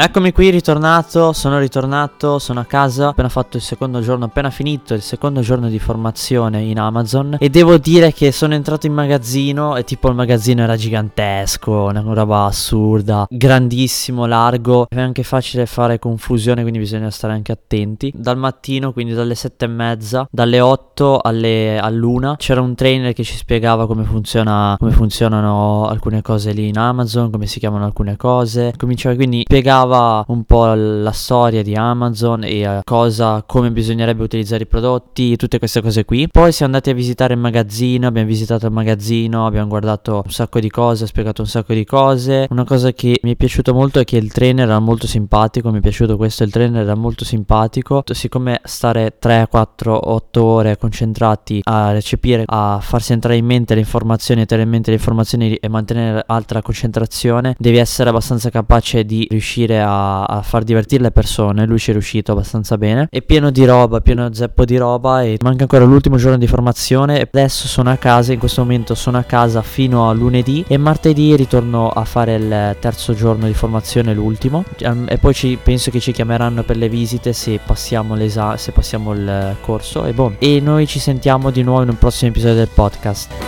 Eccomi qui ritornato, sono ritornato, sono a casa, ho appena fatto il secondo giorno, appena finito il secondo giorno di formazione in Amazon e devo dire che sono entrato in magazzino e tipo il magazzino era gigantesco, una roba assurda, grandissimo, largo, è anche facile fare confusione quindi bisogna stare anche attenti. Dal mattino, quindi dalle sette e mezza, dalle 8 alle, all'una c'era un trainer che ci spiegava come funziona, come funzionano alcune cose lì in Amazon, come si chiamano alcune cose, cominciava quindi spiegava spiegava un po' la storia di Amazon e uh, cosa, come bisognerebbe utilizzare i prodotti, tutte queste cose qui. Poi siamo andati a visitare il magazzino, abbiamo visitato il magazzino, abbiamo guardato un sacco di cose, ha spiegato un sacco di cose. Una cosa che mi è piaciuto molto è che il trainer era molto simpatico, mi è piaciuto questo, il trainer era molto simpatico. Siccome stare 3, 4, 8 ore concentrati a recepire, a farsi entrare in mente le informazioni, tenere in mente le informazioni e mantenere alta concentrazione, devi essere abbastanza capace di riuscire a, a, far divertire le persone. Lui ci è riuscito abbastanza bene. È pieno di roba, pieno zeppo di roba. E manca ancora l'ultimo giorno di formazione. Adesso sono a casa. In questo momento sono a casa fino a lunedì. E martedì ritorno a fare il terzo giorno di formazione, l'ultimo. Ehm, e poi ci, penso che ci chiameranno per le visite se passiamo se passiamo il corso. E boh. E noi ci sentiamo di nuovo in un prossimo episodio del podcast.